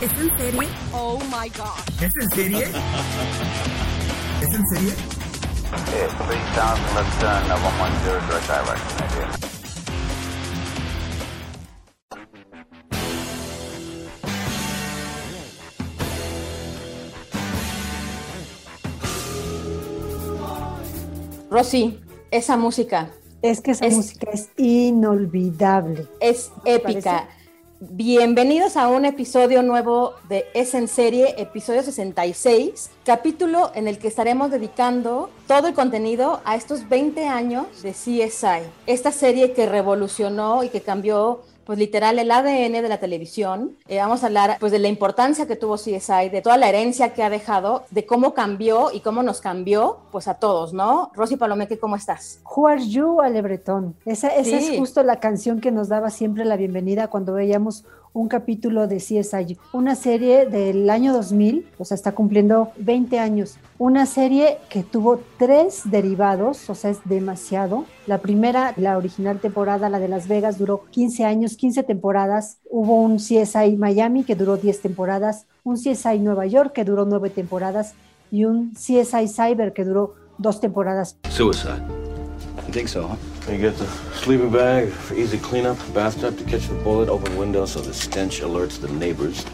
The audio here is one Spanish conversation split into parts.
¿Es en serie? Oh my gosh. ¿Es en serie? ¿Es en serie? Okay, 3000, left turn, 110, direct direction, idea. Rosy, esa música Es que esa Es- música es inolvidable. es ¿Te épica. parece? Bienvenidos a un episodio nuevo de Es en Serie, episodio 66, capítulo en el que estaremos dedicando todo el contenido a estos 20 años de CSI, esta serie que revolucionó y que cambió pues literal el ADN de la televisión. Eh, vamos a hablar pues de la importancia que tuvo CSI, de toda la herencia que ha dejado, de cómo cambió y cómo nos cambió pues a todos, ¿no? Rosy Palomeque, ¿cómo estás? Who are you, Ale Bretón? Esa, esa Sí. es justo la canción que nos daba siempre la bienvenida cuando veíamos un capítulo de CSI. Una serie del año 2000, o sea, está cumpliendo 20 años. Una serie que tuvo tres derivados, o sea, es demasiado. La primera, la original temporada, la de Las Vegas, duró 15 años, 15 temporadas. Hubo un CSI Miami que duró 10 temporadas, un CSI Nueva York que duró 9 temporadas y un CSI Cyber que duró dos temporadas. Suicide. Think so, huh? You get the sleeping bag for easy cleanup, bathtub to catch the bullet, open window so the stench alerts the neighbors.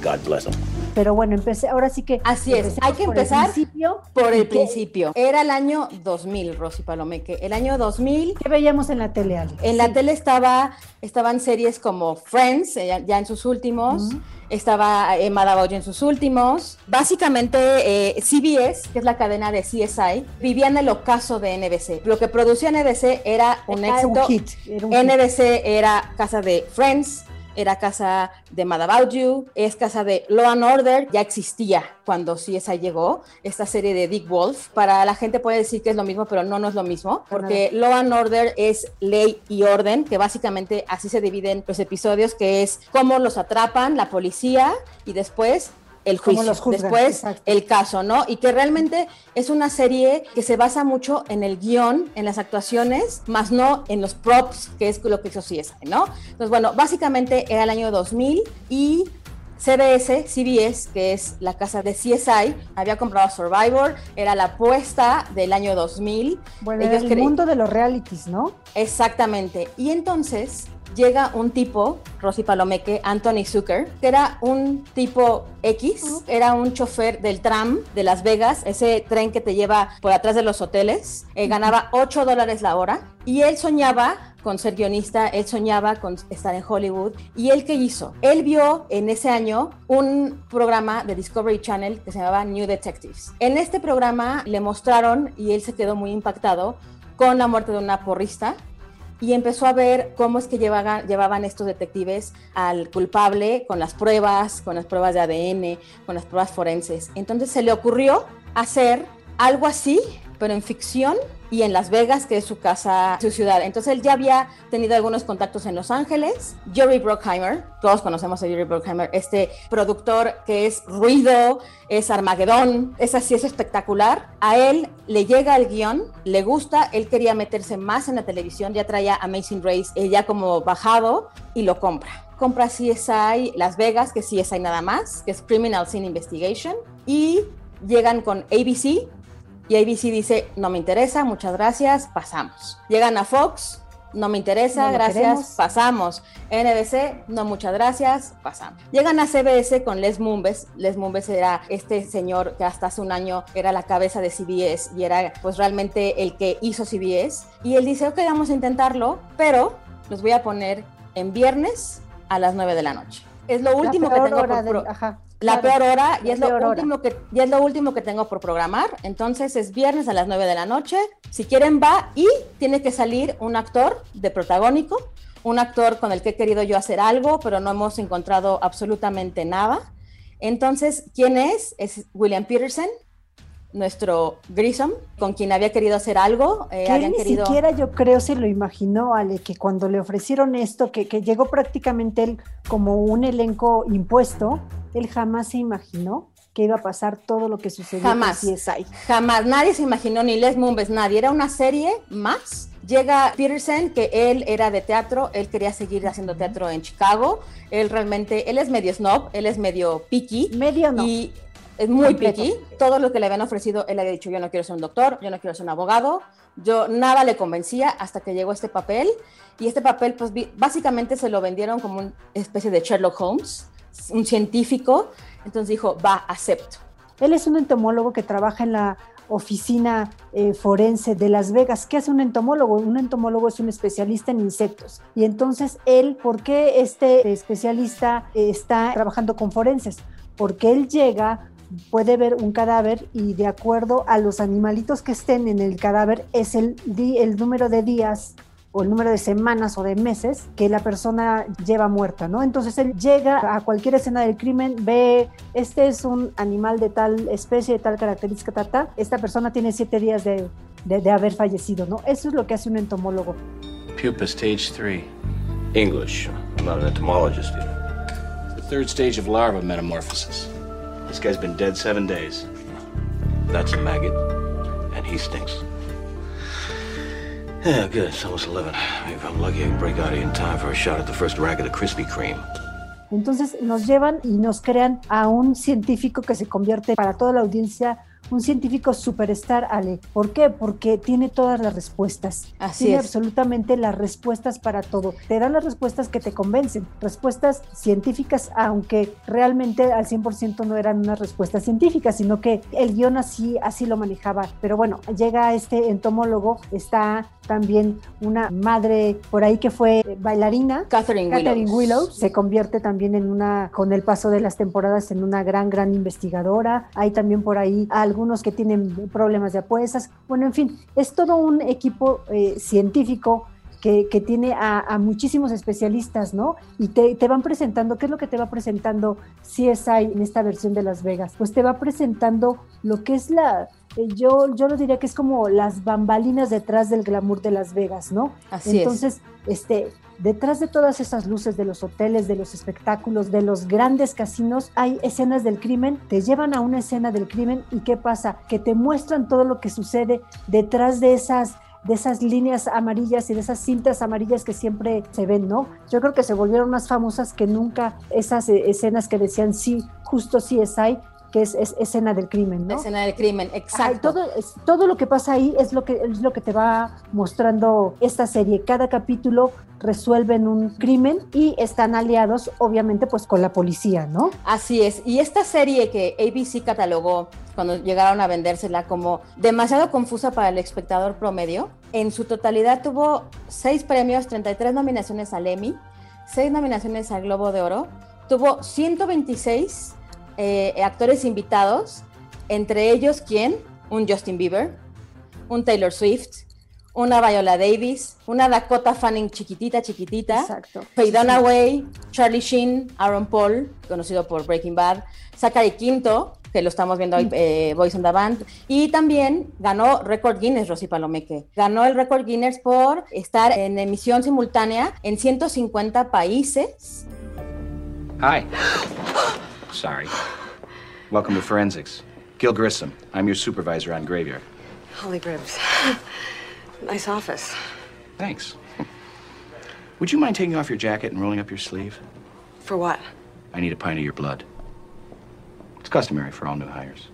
God bless them. Pero bueno, empecé, ahora sí que... Así es, hay que por el empezar principio. Por ¿Y el principio. Era el año 2000, Rosy Palomeque. El año 2000, ¿Qué veíamos en la tele, Ale? en la tele estaba, estaban series como Friends, eh, ya, ya en sus últimos. Estaba eh, Mad About You en sus últimos. Básicamente, eh, CBS, que es la cadena de CSI, vivía en el ocaso de NBC. Lo que producía NBC era un Era éxito. hit, era un hit. NBC era casa de Friends, era casa de Mad About You, es casa de Law and Order, ya existía cuando CSI llegó, esta serie de Dick Wolf. Para la gente puede decir que es lo mismo, pero no, no es lo mismo, porque Law and Order es ley y orden, que básicamente así se dividen los episodios, que es cómo los atrapan la policía y después el juicio, juzgan, después exacto. el caso, ¿no? Y que realmente es una serie que se basa mucho en el guion, en las actuaciones, más no en los props, que es lo que hizo CSI, ¿no? Entonces, bueno, básicamente era el año 2000 y CBS, CBS, que es la casa de CSI, había comprado Survivor, era la apuesta del año 2000. Bueno, Ellos el mundo de los realities, ¿no? Exactamente. Y entonces llega un tipo, Rosy Palomeque, Anthony Zucker, que era un tipo X, era un chofer del tram de Las Vegas, ese tren que te lleva por atrás de los hoteles, eh, ganaba 8 dólares la hora y él soñaba con ser guionista, él soñaba con estar en Hollywood. ¿Y él qué hizo? Él vio en ese año un programa de Discovery Channel que se llamaba New Detectives. En este programa le mostraron, y él se quedó muy impactado, con la muerte de una porrista y empezó a ver cómo es que llevaban, estos detectives al culpable con las pruebas, con las pruebas de ADN, con las pruebas forenses. Entonces se le ocurrió hacer algo así, pero en ficción y en Las Vegas, que es su casa, su ciudad. Entonces él ya había tenido algunos contactos en Los Ángeles. Jerry Bruckheimer, todos conocemos a Jerry Bruckheimer, este productor que es ruido, es Armagedón, es así, es espectacular. A él le llega el guion, le gusta, él quería meterse más en la televisión, ya traía Amazing Race, eh, ya como bajado, y lo compra. Compra CSI Las Vegas, que CSI nada más, que es Criminal Scene Investigation, y llegan con ABC, y ABC dice, no me interesa, muchas gracias, pasamos. Llegan a Fox, no me interesa, No gracias, queremos. pasamos. NBC, no muchas gracias, pasamos. Llegan a CBS con Les Mumbes. Les Mumbes era este señor que hasta hace un año era la cabeza de CBS y era pues realmente el que hizo CBS. Y él dice, ok, vamos a intentarlo, pero los voy a poner en viernes a las 9 de la noche. Es lo último que tengo por del- ajá, la claro, peor hora y es lo hora. último que y es lo último que tengo por programar. Entonces es viernes a las 9 de la noche. Si quieren va y tiene que salir un actor de protagónico un actor con el que he querido yo hacer algo, pero no hemos encontrado absolutamente nada. Entonces, ¿quién es? Es William Peterson, nuestro Grissom, con quien había querido hacer algo. Eh, que ni querido... siquiera yo creo se lo imaginó, Ale, que cuando le ofrecieron esto, que, que llegó prácticamente él como un elenco impuesto, él jamás se imaginó que iba a pasar todo lo que sucedió jamás, con CSI. Jamás, nadie se imaginó, ni Les Mumbes, nadie. Era una serie más. Llega Peterson, que él era de teatro, él quería seguir haciendo teatro en Chicago. Él realmente, él es medio snob, él es medio picky. Medio no. Y es muy picky. Todo lo que le habían ofrecido, él había dicho, yo no quiero ser un doctor, yo no quiero ser un abogado. Yo nada le convencía hasta que llegó este papel. Y este papel, pues básicamente se lo vendieron como una especie de Sherlock Holmes, un científico entonces dijo, va, acepto. Él es un entomólogo que trabaja en la oficina eh, forense de Las Vegas. ¿Qué hace un entomólogo? Un entomólogo es un especialista en insectos. Y entonces él, ¿por qué este especialista eh, está trabajando con forenses? Porque él llega, puede ver un cadáver y de acuerdo a los animalitos que estén en el cadáver es el, el número de días o el número de semanas o de meses que la persona lleva muerta, ¿no? Entonces él llega a cualquier escena del crimen, ve, este es un animal de tal especie, de tal característica, ta, esta persona tiene siete días de, de, haber fallecido, ¿no? Eso es lo que hace un entomólogo. Pupa stage 3. English. I'm not an entomologist either. The third stage of larva metamorphosis. This guy's been dead seven days. That's a maggot, and he stinks. Yeah, good. It's almost 11. If I'm lucky, I can break out in time for a shot at the first rack of Krispy Kreme. Entonces nos llevan y nos crean a un científico que se convierte para toda la audiencia un científico superstar, Ale. ¿Por qué? Porque tiene todas las respuestas. Así tiene es. absolutamente las respuestas para todo. Te dan las respuestas que te convencen, respuestas científicas, aunque realmente al 100% no eran unas respuestas científicas, sino que el guion así, así lo manejaba. Pero bueno, llega este entomólogo, está también una madre por ahí que fue bailarina, Catherine, Catherine Willows. Willows. Se convierte también en una, con el paso de las temporadas, en una gran, gran investigadora. Hay también por ahí algunos que tienen problemas de apuestas. Bueno, en fin, es todo un equipo eh, científico que, que, tiene a, a, muchísimos especialistas, ¿no? Y te, te, van presentando, ¿qué es lo que te va presentando CSI en esta versión de Las Vegas? Pues te va presentando lo que es la, yo, yo lo diría que es como las bambalinas detrás del glamour de Las Vegas, ¿no? Así Entonces, es. este, detrás de todas esas luces de los hoteles, de los espectáculos, de los grandes casinos, hay escenas del crimen, te llevan a una escena del crimen y ¿qué pasa? Que te muestran todo lo que sucede detrás de esas de esas líneas amarillas y de esas cintas amarillas que siempre se ven, ¿no? Yo creo que se volvieron más famosas que nunca esas eh, escenas que decían sí, justo sí es hay, que es, es, escena del crimen, ¿no? Escena del crimen, exacto. Ay, todo, es, todo lo que pasa ahí es lo que, es lo que te va mostrando esta serie. Cada capítulo resuelven un crimen y están aliados, obviamente, pues con la policía, ¿no? Así es. Y esta serie que ABC catalogó cuando llegaron a vendérsela como demasiado confusa para el espectador promedio, en su totalidad tuvo seis premios, 33 nominaciones al Emmy, seis nominaciones al Globo de Oro, tuvo 126 eh, actores invitados, entre ellos, ¿quién? Un Justin Bieber, un Taylor Swift, una Viola Davis, una Dakota Fanning chiquitita, chiquitita, Exacto. Faye Dunaway, Charlie Sheen, Aaron Paul, conocido por Breaking Bad, Zachary Quinto, que lo estamos viendo hoy, eh, Boys on the Band, y también ganó récord Guinness, Rosy Palomeque. Ganó el récord Guinness por estar en emisión simultánea en 150 países. Hi. Sorry. Welcome to Forensics. Gil Grissom. I'm your supervisor on Graveyard. Holy Gribs. nice office. Thanks. Would you mind taking off your jacket and rolling up your sleeve? For what? I need a pint of your blood. It's customary for all new hires.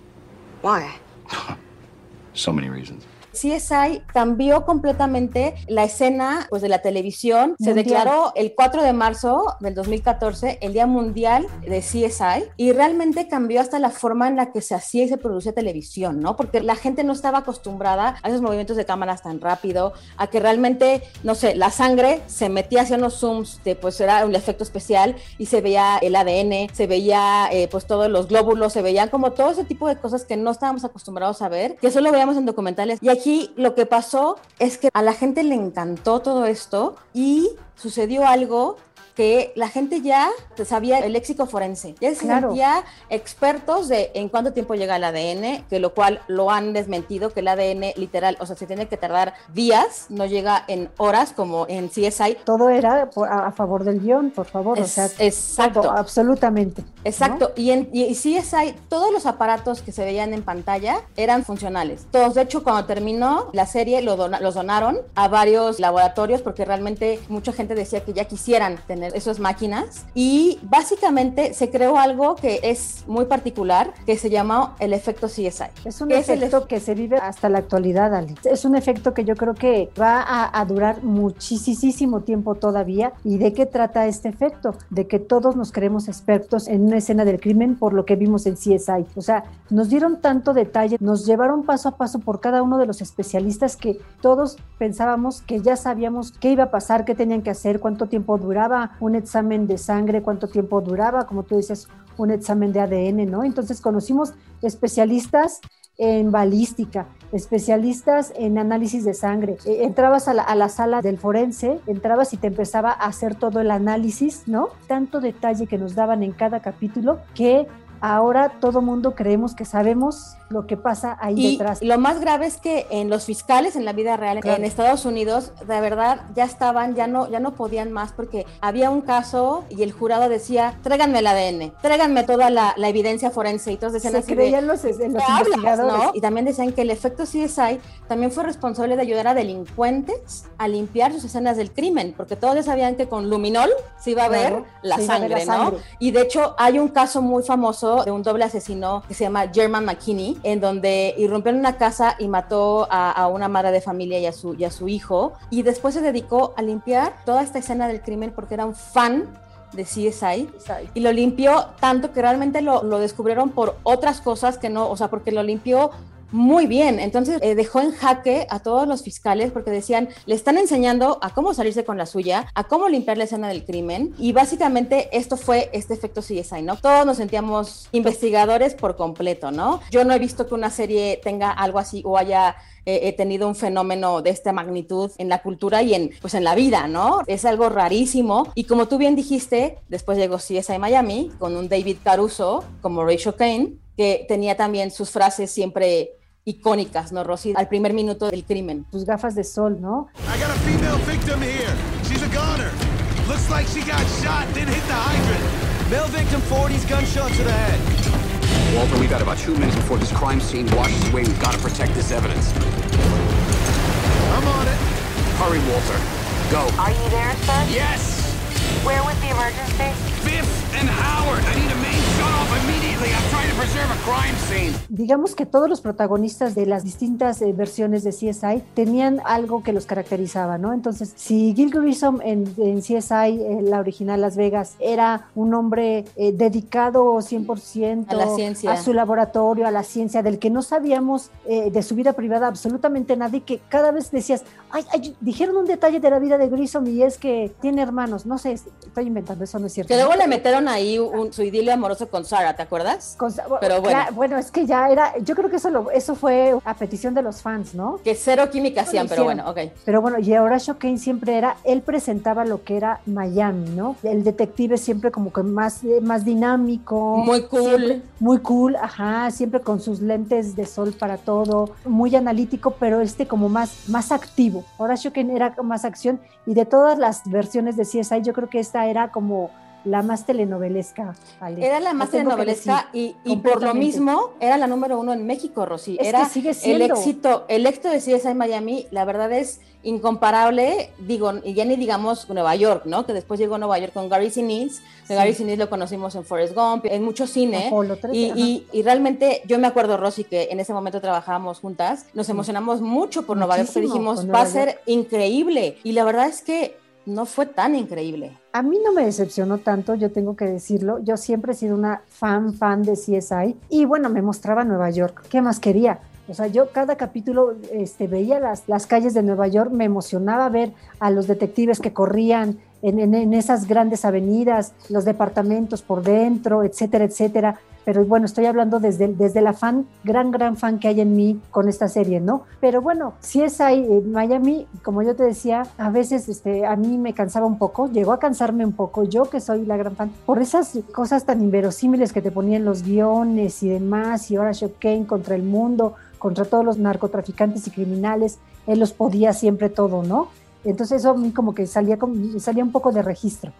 Why? so many reasons. CSI cambió completamente la escena pues, de la televisión. Se declaró el 4 de marzo del 2014 el Día Mundial de CSI y realmente cambió hasta la forma en la que se hacía y se producía televisión, ¿no? Porque la gente no estaba acostumbrada a esos movimientos de cámaras tan rápido, a que realmente, no sé, la sangre se metía hacia unos zooms, de, pues era un efecto especial y se veía el ADN, se veía eh, pues todos los glóbulos, se veían como todo ese tipo de cosas que no estábamos acostumbrados a ver, que solo veíamos en documentales. Y aquí aquí lo que pasó es que a la gente le encantó todo esto y sucedió algo que la gente ya sabía el léxico forense, ya se Claro. sentía expertos de en cuánto tiempo llega el ADN, que lo cual lo han desmentido, que el ADN literal, o sea, se tiene que tardar días, no llega en horas como en CSI. Todo era por- a, a favor del guion, por favor, o sea, exacto. todo, absolutamente. ¿no? Exacto, y en y, y CSI todos los aparatos que se veían en pantalla eran funcionales. Todos, de hecho, cuando terminó la serie lo dona- los donaron a varios laboratorios porque realmente mucha gente decía que ya quisieran tener esas máquinas y básicamente se creó algo que es muy particular que se llamó el efecto CSI. Es un ¿Qué es el efecto que se vive hasta la actualidad, Ali. Es un efecto que yo creo que va a, a durar muchísimo tiempo todavía. ¿Y de qué trata este efecto? De que todos nos creemos expertos en una escena del crimen por lo que vimos en CSI. O sea, nos dieron tanto detalle, nos llevaron paso a paso por cada uno de los especialistas que todos pensábamos que ya sabíamos qué iba a pasar, qué tenían que hacer, cuánto tiempo duraba un examen de sangre, cuánto tiempo duraba, como tú dices, un examen de ADN, ¿no? Entonces conocimos especialistas en balística, especialistas en análisis de sangre. Eh, entrabas a la, a la sala del forense, entrabas y te empezaba a hacer todo el análisis, ¿no? Tanto detalle que nos daban en cada capítulo que ahora todo mundo creemos que sabemos lo que pasa ahí Y detrás. lo más grave es que en los fiscales en la vida real Claro. en Estados Unidos, de verdad ya estaban, ya no, ya no podían más porque había un caso y el jurado decía, tráiganme el ADN, tráiganme toda la, la evidencia forense y todos decían Se así de, creían los, en los ¿qué hablas, investigadores. no? Y también decían que el efecto CSI también fue responsable de ayudar a delincuentes a limpiar sus escenas del crimen, porque todos ya sabían que con luminol se iba a ver Claro, la a ver sangre, la ¿no? sangre. Y de hecho hay un caso muy famoso de un doble asesino que se llama German McKinney, en donde irrumpió en una casa y mató a, a una madre de familia y a, su, y a su hijo, y después se dedicó a limpiar toda esta escena del crimen porque era un fan de CSI y lo limpió tanto que realmente lo, lo descubrieron por otras cosas que no, o sea, porque lo limpió muy bien. Entonces eh, dejó en jaque a todos los fiscales porque decían, le están enseñando a cómo salirse con la suya, a cómo limpiar la escena del crimen. Y básicamente esto fue este efecto CSI, ¿no? Todos nos sentíamos investigadores por completo, ¿no? Yo no he visto que una serie tenga algo así o haya eh, he tenido un fenómeno de esta magnitud en la cultura y en, pues en la vida, ¿no? Es algo rarísimo. Y como tú bien dijiste, después llegó CSI Miami con un David Caruso como Rachel Kane, que tenía también sus frases siempre icónicas, ¿no, Rosy? Al primer minuto del crimen. Tus gafas de sol, ¿no? I got a female victim here. She's a goner. Looks like she got shot, then hit the hydrant. Male victim 40's gunshot to the head. Walter, we've got about two minutes before this crime scene washes away. We've got to protect this evidence. I'm on it. Hurry, Walter. Go. Are you there, sir? Yes! Where was the emergency? Fifth and Howard! I need a main Digamos que todos los protagonistas de las distintas eh, versiones de CSI tenían algo que los caracterizaba, ¿no? Entonces, si Gil Grissom en, en CSI, eh, la original Las Vegas, era un hombre eh, dedicado 100% A la ciencia. a su laboratorio, a la ciencia, del que no sabíamos eh, de su vida privada absolutamente nada y que cada vez decías, ay, ay, dijeron un detalle de la vida de Grissom y es que tiene hermanos, no sé, estoy inventando, eso no es cierto. Que luego le metieron ahí un- su idilio amoroso con Sarah, ¿te acuerdas? Con- Pero bueno. Bueno, es que ya era, yo creo que eso, lo- eso fue a petición de los fans, ¿no? Que cero química hacían, pero bueno, ok. Pero bueno, y Horatio Kane siempre era, él presentaba lo que era Miami, ¿no? El detective siempre como que más, más dinámico. Muy cool. siempre- muy cool, ajá, siempre con sus lentes de sol para todo, muy analítico, pero este como más, más activo. Horatio Kane era más acción y de todas las versiones de CSI, yo creo que esta era como la más telenovelesca. Era la más que telenovelesca y, y por lo mismo era la número uno en México, Rosy. Es que era sigue el siendo. éxito, el éxito de CSI Miami, la verdad es incomparable, digo, y ya ni digamos Nueva York, ¿no? Que después llegó a Nueva York con Gary Sinise, que Sí. Gary Sinise lo conocimos en Forrest Gump, en mucho cine, Apolo 13, y, y- y realmente yo me acuerdo, Rosy, que en ese momento trabajábamos juntas, nos emocionamos mucho por Nueva York, porque dijimos, va a ser increíble, y la verdad es que no fue tan increíble. A mí no me decepcionó tanto, yo tengo que decirlo. Yo siempre he sido una fan, fan de CSI. Y bueno, me mostraba Nueva York. ¿Qué más quería? O sea, yo cada capítulo este, veía las, las calles de Nueva York, me emocionaba ver a los detectives que corrían en, en- esas grandes avenidas, los departamentos por dentro, etcétera, etcétera. Pero bueno, estoy hablando desde, desde la fan, gran, gran fan que hay en mí con esta serie, ¿no? Pero bueno, si es ahí, en Miami, como yo te decía, a veces este, a mí me cansaba un poco, llegó a cansarme un poco, yo que soy la gran fan, por esas cosas tan inverosímiles que te ponían los guiones y demás, y ahora Kane contra el mundo, contra todos los narcotraficantes y criminales, él los podía siempre todo, ¿no? Entonces eso a mí como que salía, como- salía un poco de registro.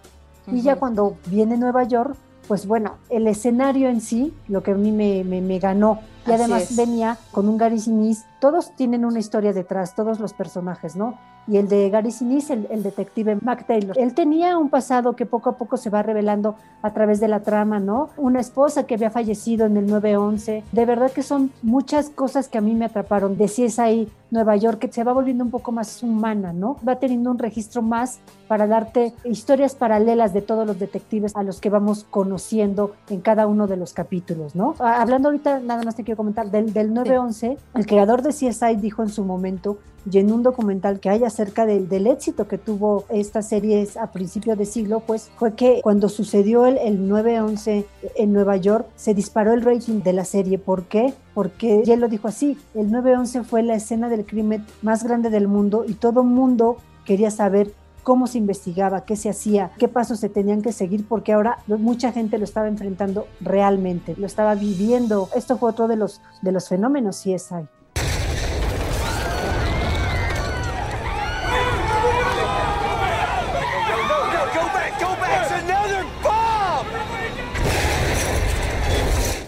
Y ya cuando viene Nueva York, pues bueno, el escenario en sí, lo que a mí me, me- me ganó, y Así además es. venía con un Gary Sinise, todos tienen una historia detrás, todos los personajes, ¿no? Y el de Gary Sinise, el, el detective Mac Taylor, él tenía un pasado que poco a poco se va revelando a través de la trama, ¿no? Una esposa que había fallecido en el 9-11, de verdad que son muchas cosas que a mí me atraparon, de CSI Nueva York, que se va volviendo un poco más humana, ¿no? Va teniendo un registro más para darte historias paralelas de todos los detectives a los que vamos conociendo en cada uno de los capítulos, ¿no? Ah, Hablando ahorita, nada más te quiero comentar, del, del 911, el creador de CSI dijo en su momento, y en un documental que hay acerca del, del éxito que tuvo esta serie a principio de siglo, pues fue que cuando sucedió el, el 911 en Nueva York, se disparó el rating de la serie. ¿Por qué? Porque, él lo dijo así, el 911 fue la escena del crimen más grande del mundo y todo mundo quería saber cómo se investigaba, qué se hacía, qué pasos se tenían que seguir, porque ahora mucha gente lo estaba enfrentando realmente, lo estaba viviendo. Esto fue otro de los, de los fenómenos CSI.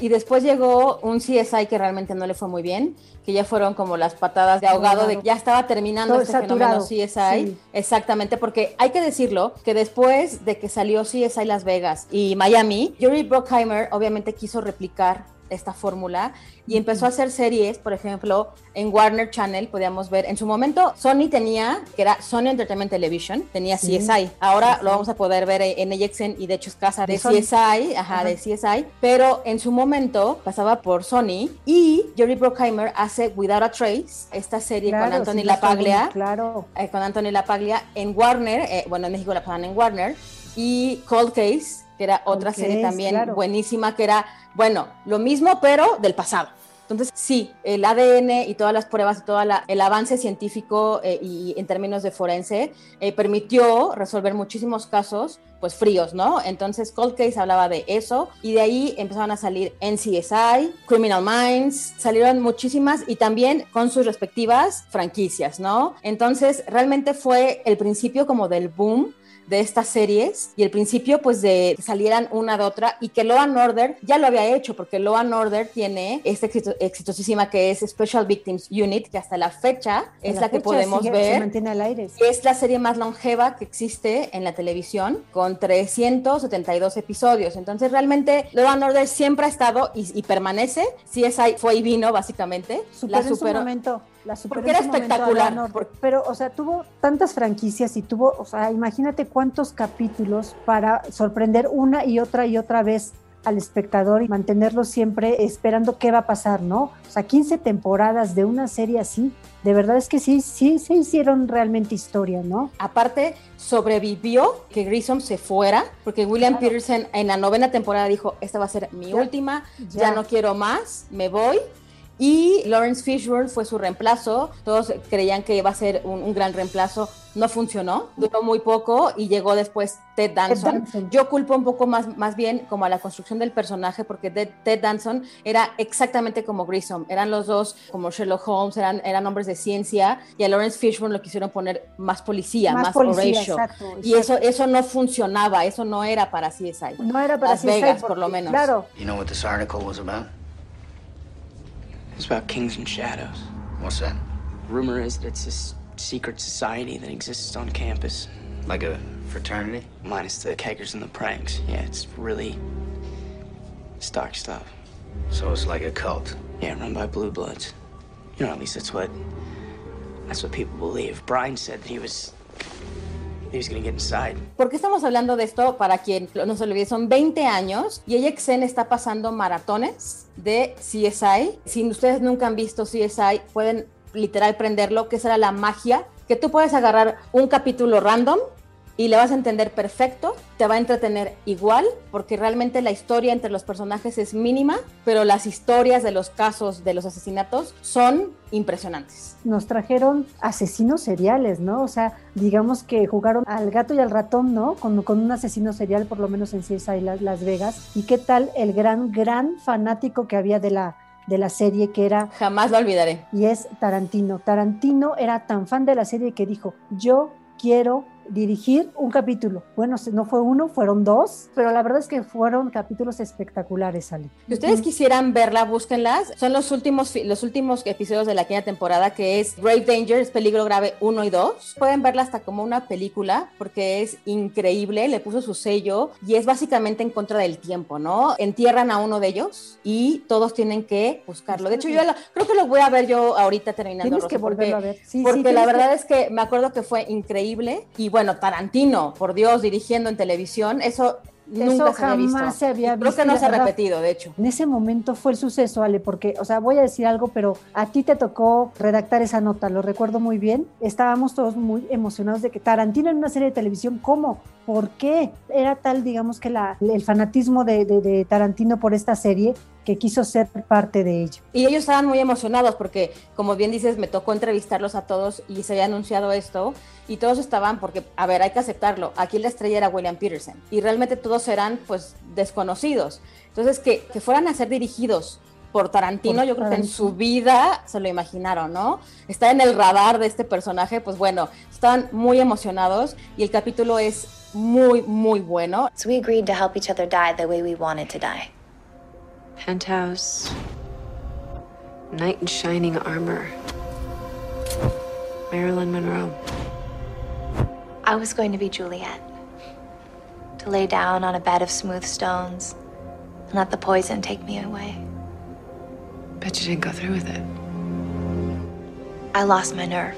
Y después llegó un CSI que realmente no le fue muy bien, que ya fueron como las patadas de ahogado de que ya estaba terminando Todo este saturado, fenómeno CSI. sí. Exactamente, porque hay que decirlo que después de que salió CSI Las Vegas y Miami, Jerry Bruckheimer obviamente quiso replicar esta fórmula y empezó a hacer series, por ejemplo, en Warner Channel podíamos ver, en su momento Sony tenía, que era Sony Entertainment Television, tenía Sí. CSI, ahora Sí. lo vamos a poder ver en AXN y de hecho es casa de, De. CSI, ajá, Ajá. de CSI, pero en su momento pasaba por Sony y Jerry Bruckheimer hace Without a Trace, esta serie con Claro, Anthony sí, la LaPaglia, Claro. eh, con Anthony LaPaglia en Warner, eh, bueno, en México la pasan en Warner, y Cold Case, que era otra Cold serie también claro. buenísima, que era, bueno, lo mismo, pero del pasado. Entonces, sí, el ADN y todas las pruebas y todo el avance científico eh, y en términos de forense eh, permitió resolver muchísimos casos, pues fríos, ¿no? Entonces, Cold Case hablaba de eso y de ahí empezaron a salir NCSI, Criminal Minds, salieron muchísimas y también con sus respectivas franquicias, ¿no? Entonces, realmente fue el principio como del boom de estas series y el principio pues de que salieran una de otra y que Law and Order ya lo había hecho porque Law and Order tiene esta exito- exitosísima que es Special Victims Unit que hasta la fecha es la, que fecha podemos sigue- Se ver mantiene al aire. es la serie más longeva que existe en la televisión, con 372 episodios. Entonces, realmente, Law and Order siempre ha estado y, y permanece. CSI fue y vino, básicamente. Superó la en superó. su momento. La superó Porque era espectacular, porque- Pero, o sea, tuvo tantas franquicias y tuvo, o sea, imagínate cuántos capítulos para sorprender una y otra y otra vez al espectador y mantenerlo siempre esperando qué va a pasar, ¿no? O sea, 15 temporadas de una serie así, de verdad es que sí, sí, se hicieron realmente historia, ¿no? Aparte, sobrevivió que Grissom se fuera, porque William Claro. Peterson en la novena temporada dijo, esta va a ser mi Ya, última, ya. ya. no quiero más, me voy. Y Lawrence Fishburne fue su reemplazo. Todos creían que iba a ser un, un gran reemplazo. No funcionó, duró muy poco y llegó después Ted Danson. Danson. Yo culpo un poco más, más bien como a la construcción del personaje, porque Ted, Ted Danson era exactamente como Grissom. Eran los dos como Sherlock Holmes, eran, eran hombres de ciencia y a Lawrence Fishburne lo quisieron poner más policía, más, Más policía, Horatio. exacto, Y eso, exacto. eso no funcionaba, eso no era para CSI. No era para Las CSI Vegas, por porque, lo menos. Claro, You know what this article was about? It's about kings and shadows. What's that? Rumor is that it's this secret society that exists on campus. Like a fraternity? Minus the keggers and the pranks. Yeah, it's really stock stuff. So it's like a cult. Yeah, run by blue bloods. You know, at least that's what that's what people believe. Brian said that he was ¿Por qué estamos hablando de esto? Para quien no se olvide, son 20 años y AXN está pasando maratones de CSI. Si ustedes nunca han visto CSI, pueden literal prenderlo, que será la magia, que tú puedes agarrar un capítulo random y le vas a entender perfecto, te va a entretener igual, porque realmente la historia entre los personajes es mínima, pero las historias de los casos de los asesinatos son impresionantes. Nos trajeron asesinos seriales, ¿no? O sea, digamos que jugaron al gato y al ratón, ¿no? Con, con un asesino serial, por lo menos en CSI Las, Las Vegas. ¿Y qué tal el gran, gran fanático que había de la de la serie que era... Jamás lo olvidaré. Y es Tarantino. Tarantino era tan fan de la serie que dijo, yo quiero dirigir un capítulo. Bueno, no fue uno, fueron dos, pero la verdad es que fueron capítulos espectaculares, Ale. Si ustedes quisieran verla, búsquenlas. Son los últimos, los últimos episodios de la quinta temporada, que es Grave Danger, es peligro grave 1 y 2. Pueden verla hasta como una película, porque es increíble, le puso su sello y es básicamente en contra del tiempo, ¿no? Entierran a uno de ellos y todos tienen que buscarlo. De hecho, yo creo que lo voy a ver yo ahorita terminando. Tienes que volverlo porque, a ver. Sí, porque sí, la verdad que- es que me acuerdo que fue increíble y bueno, Tarantino, por Dios, dirigiendo en televisión, eso nunca se había visto. jamás se había Creo visto, que no se ha repetido, de hecho. En ese momento fue el suceso, Ale, porque, o sea, voy a decir algo, pero a ti te tocó redactar esa nota, lo recuerdo muy bien. Estábamos todos muy emocionados de que Tarantino en una serie de televisión, ¿cómo? ¿Por qué? Era tal, digamos, que la, el fanatismo de, de- de Tarantino por esta serie que quiso ser parte de ello. Y ellos estaban muy emocionados porque, como bien dices, me tocó entrevistarlos a todos y se había anunciado esto y todos estaban porque, a ver, hay que aceptarlo, aquí la estrella era William Peterson y realmente todos eran pues desconocidos. Entonces, que, que fueran a ser dirigidos por Tarantino, Por yo creo que en Tarantino. su vida se lo imaginaron, ¿no? Está en el radar de este personaje, pues bueno, estaban muy emocionados y el capítulo es muy, muy bueno. So we agreed to help each other die the way we wanted to die. Penthouse. Knight in shining armor. Marilyn Monroe. I was going to be Juliet. To lay down on a bed of smooth stones and let the poison take me away. Bet you didn't go through with it. I lost my nerve.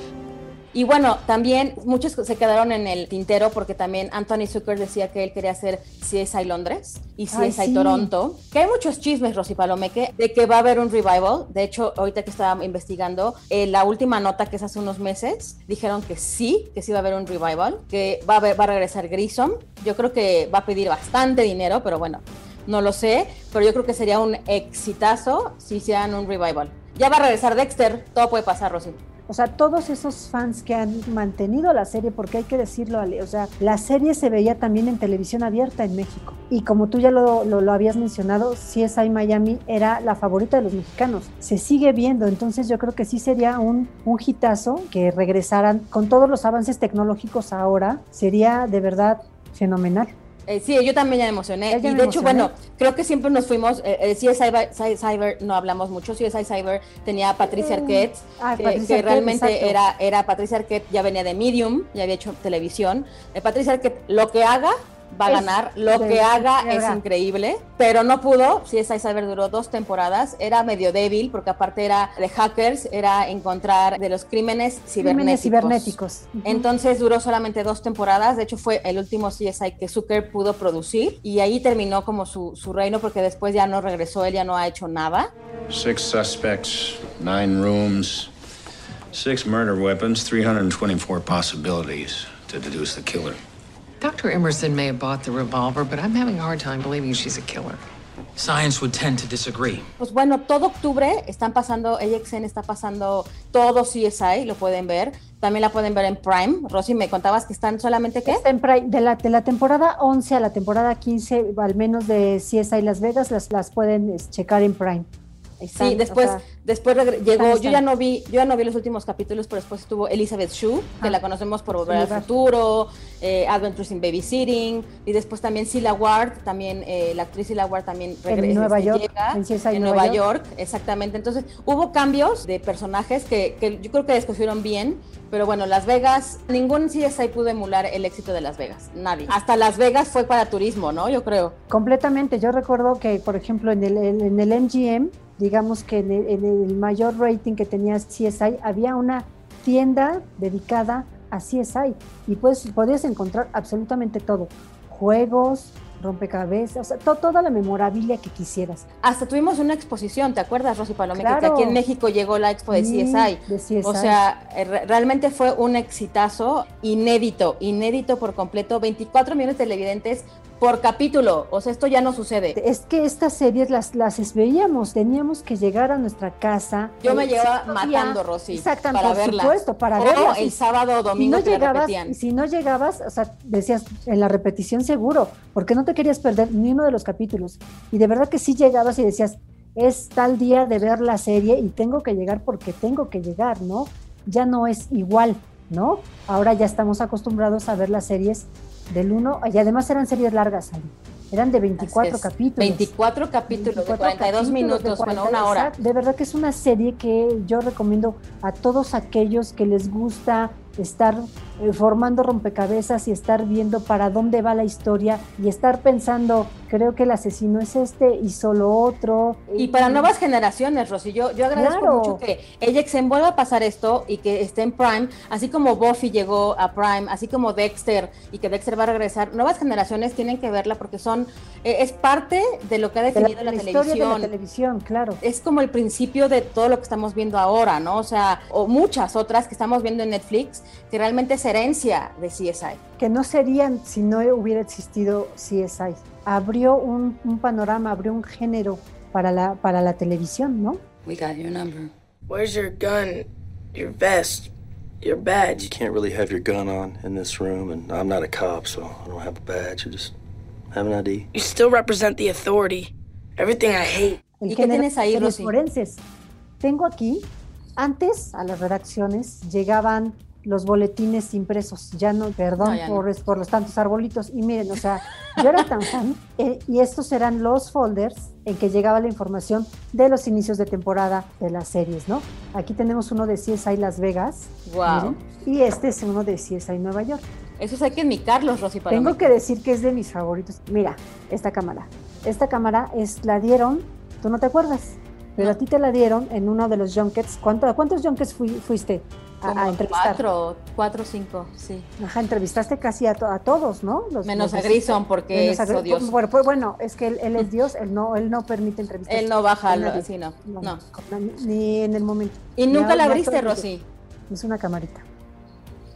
Y bueno, también muchos se quedaron en el tintero porque también Anthony Zucker decía que él quería hacer CSI Londres y Ay, CSI sí. Toronto. Que hay muchos chismes, Rosy Palomeque, de que va a haber un revival. De hecho, ahorita que estaba investigando, eh, la última nota que es hace unos meses, dijeron que sí, que sí va a haber un revival, que va a, haber- va a regresar Grissom. Yo creo que va a pedir bastante dinero, pero bueno, no lo sé. Pero yo creo que sería un exitazo si hicieran un revival. Ya va a regresar Dexter, todo puede pasar, Rosy. O sea, todos esos fans que han mantenido la serie, porque hay que decirlo, o sea, la serie se veía también en televisión abierta en México. Y como tú ya lo, lo, lo habías mencionado, CSI Miami era la favorita de los mexicanos. Se sigue viendo, entonces yo creo que sí sería un, un hitazo que regresaran con todos los avances tecnológicos ahora. Sería de verdad fenomenal. Eh, sí, yo también ya me emocioné. Ya y de hecho, emocioné. bueno, creo que siempre nos fuimos. Eh, eh, CSI Cy- Cy- Cyber no hablamos mucho. CSI Cyber tenía a Patricia Mm. Arquette, Ah, que, Patricia que Arquette, realmente exacto. era, era Patricia Arquette, ya venía de Medium, ya había hecho televisión. Eh, Patricia Arquette, lo que haga va a Es ganar, lo de que haga verdad. es increíble, pero no pudo. CSI Cyber duró dos temporadas, era medio débil porque aparte era de hackers, era encontrar de los crímenes cibernéticos. Crímenes cibernéticos. Entonces duró solamente dos temporadas, de hecho fue el último CSI que Zucker pudo producir y ahí terminó como su, su reino porque después ya no regresó, él ya no ha hecho nada. Six suspects, nine rooms, six murder weapons, 324 possibilities to deduce the killer. Dr. Emerson may have bought the revolver, but I'm having a hard time believing she's a killer. Science would tend to disagree. Pues bueno, todo octubre están pasando, AXN está pasando todo CSI, lo pueden ver. También la pueden ver en Prime. Rosy, me contabas que están solamente qué? Está en Prime. De la, de la temporada 11 a la temporada 15, al menos de CSI Las Vegas, las, las pueden checar en Prime. Están, sí, después, o sea, después llegó, están, yo ya no vi, yo ya no vi los últimos capítulos, pero después estuvo Elizabeth Shue, que Ah, la conocemos por Volver al. Futuro, eh, Adventures in Babysitting, y después también Cilla Ward, también eh, la actriz Cilla Ward también regresa, Nueva este, York, llega en CSI en Nueva York. York. exactamente. Entonces hubo cambios de personajes que, que yo creo que escogieron bien, pero bueno, Las Vegas, ningún CSI pudo emular el éxito de Las Vegas, nadie. Hasta Las Vegas fue para turismo, ¿no? Yo creo. Completamente. Yo recuerdo que, por ejemplo, en el, en en el MGM, digamos que en el, en el mayor rating que tenía CSI, había una tienda dedicada a CSI y pues podías encontrar absolutamente todo. Juegos, rompecabezas, o sea, to- toda la memorabilia que quisieras. Hasta tuvimos una exposición, ¿te acuerdas, Rosy Palomé? Que Claro. aquí en México llegó la expo de CSI. de CSI. O sea, eh, re- realmente fue un exitazo inédito, inédito por completo. 24 millones de televidentes por capítulo. O sea, esto ya no sucede. Es que estas series las, las veíamos, teníamos que llegar a nuestra casa. Yo me Eh, llevaba matando, Rosy, Exactamente, para por supuesto, para O verlas. el sábado o domingo si no llegabas, repetían. Si no llegabas, o sea, decías en la repetición seguro, porque no te querías perder ni uno de los capítulos. Y de verdad que sí llegabas y decías, es tal día de ver la serie y tengo que llegar porque tengo que llegar, ¿no? Ya no es igual, ¿no? Ahora ya estamos acostumbrados a ver las series del 1, y además eran series largas, Ali. Eran de 24 Así es. capítulos. 24 capítulos de 24 42 capítulos, minutos, de bueno, 40, una hora. exacto. De verdad que es una serie que yo recomiendo a todos aquellos que les gusta estar formando rompecabezas y estar viendo para dónde va la historia y estar pensando, creo que el asesino es este y solo otro. Y para nuevas generaciones, Rosy, yo, yo agradezco Claro. mucho que se vuelva a pasar esto y que esté en Prime, así como Buffy llegó a Prime, así como Dexter y que Dexter va a regresar. Nuevas generaciones tienen que verla porque son eh, es parte de lo que ha de la, definido la, la historia de televisión. la televisión, claro. es como el principio de todo lo que estamos viendo ahora, ¿no? O sea, o muchas otras que estamos viendo en Netflix, que realmente es herencia de CSI. Que no serían si no hubiera existido CSI. Abrió un, un panorama, abrió un género para la, para la televisión, ¿no? We got your number. Where's your gun, your vest, your badge? You can't really have your gun on in this room, and I'm not a cop, so I don't have a badge. I just have an ID. You still represent the authority. Everything I hate. ¿Y qué tienes ahí, de los Rosy? forenses. Tengo aquí, antes a las redacciones llegaban los boletines impresos, ya no, perdón No, ya no. por, los tantos arbolitos, y miren, o sea, yo era tan fan, eh, y estos eran los folders en que llegaba la información de los inicios de temporada de las series, ¿no? Aquí tenemos uno de CSI Las Vegas, Wow. miren, y este es uno de CSI Nueva York. Eso hay que enmicarlos, Rosy Palomé. Tengo que decir que es de mis favoritos. Mira, esta cámara. Esta cámara es, la dieron, tú no te acuerdas, pero a ti te la dieron en uno de los junkets. ¿Cuánto- ¿A cuántos junkets fui- fuiste a, a Como entrevistar? cuatro, cuatro, cinco, sí. Ajá, entrevistaste casi a, to- a todos, ¿no? Los- Menos los a Grayson, porque menos es odioso. Bueno, pues, bueno, es que él, él es Dios, él no, él no permite entrevistas. Él no baja, lo- sí, no, no. ni en el momento. ¿Y nunca la abriste, Rosy? Es una camarita.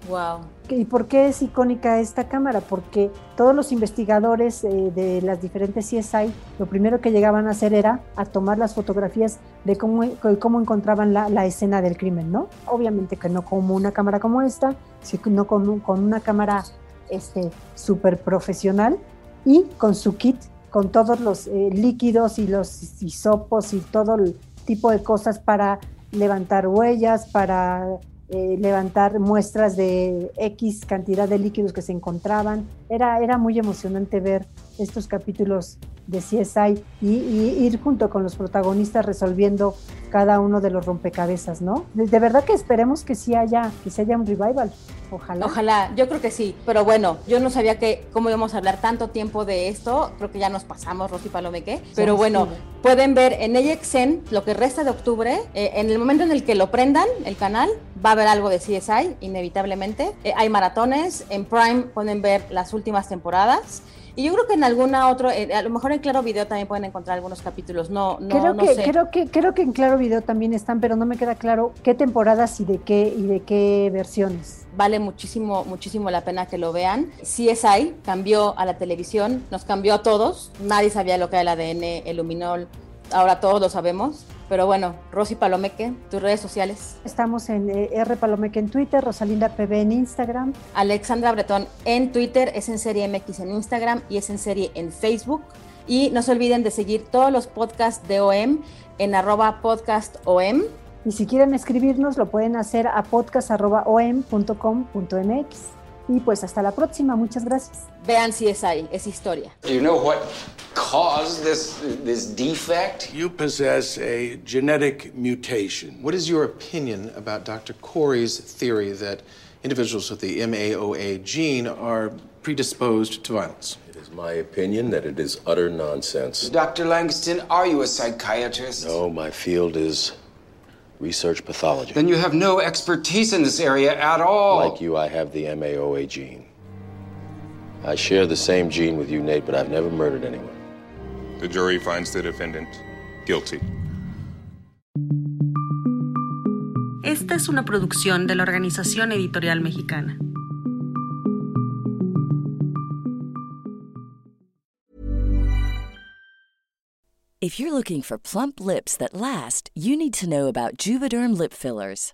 Wow. ¿Y por qué es icónica esta cámara? Porque todos los investigadores eh, de las diferentes CSI, lo primero que llegaban a hacer era a tomar las fotografías de cómo, cómo encontraban la, escena del crimen, ¿no? Obviamente que no como una cámara como esta, sino con, un- con una cámara este, súper profesional y con su kit, con todos los eh, líquidos y los hisopos y todo el tipo de cosas para levantar huellas, para eh, levantar muestras de X cantidad de líquidos que se encontraban. Era, era muy emocionante ver estos capítulos de CSI y, y ir junto con los protagonistas resolviendo cada uno de los rompecabezas, ¿no? De, verdad que esperemos que sí haya, que sí haya un revival. Ojalá. Ojalá, yo creo que sí, pero bueno, yo no sabía que cómo íbamos a hablar tanto tiempo de esto, creo que ya nos pasamos, Rosy Palomeque, pero Sí, bueno, sí. pueden ver en AXN lo que resta de octubre, eh, en el momento en el que lo prendan, el canal, va a haber algo de CSI, inevitablemente, Eh, hay maratones, en Prime pueden ver las últimas temporadas, y yo creo que en alguna otra, eh, a lo mejor en Claro Video también pueden encontrar algunos capítulos, no, no, creo, no que, sé. creo, que, creo que en Claro Video también están, pero no me queda claro qué temporadas y de qué, y de qué versiones. vale muchísimo, muchísimo la pena que lo vean. CSI cambió a la televisión, nos cambió a todos. Nadie sabía lo que era el ADN, el luminol. Ahora todos lo sabemos. Pero bueno, Rosy Palomeque, tus redes sociales. Estamos en eh, R Palomeque en Twitter, Rosalinda PB en Instagram. Alexandra Bretón en Twitter, es en serie MX en Instagram y es en serie en Facebook. Y no se olviden de seguir todos los podcasts de OM en arroba podcastom. Y si quieren escribirnos, lo pueden hacer a podcast.om.com.mx. Y pues hasta la próxima, muchas gracias. Vean CSI, es historia. Do you know what caused this this defect? You possess a genetic mutation. What is your opinion about Dr. Corey's theory that individuals with the MAOA gene are predisposed to violence? It is my opinion that it is utter nonsense. Dr. Langston, are you a psychiatrist? No, my field is research pathology. Then you have no expertise in this area at all. Like you, I have the MAOA gene. I share the same gene with you, Nate, but I've never murdered anyone. The jury finds the defendant guilty. Esta es una producción de la Organización Editorial Mexicana. If you're looking for plump lips that last, you need to know about Juvederm lip fillers.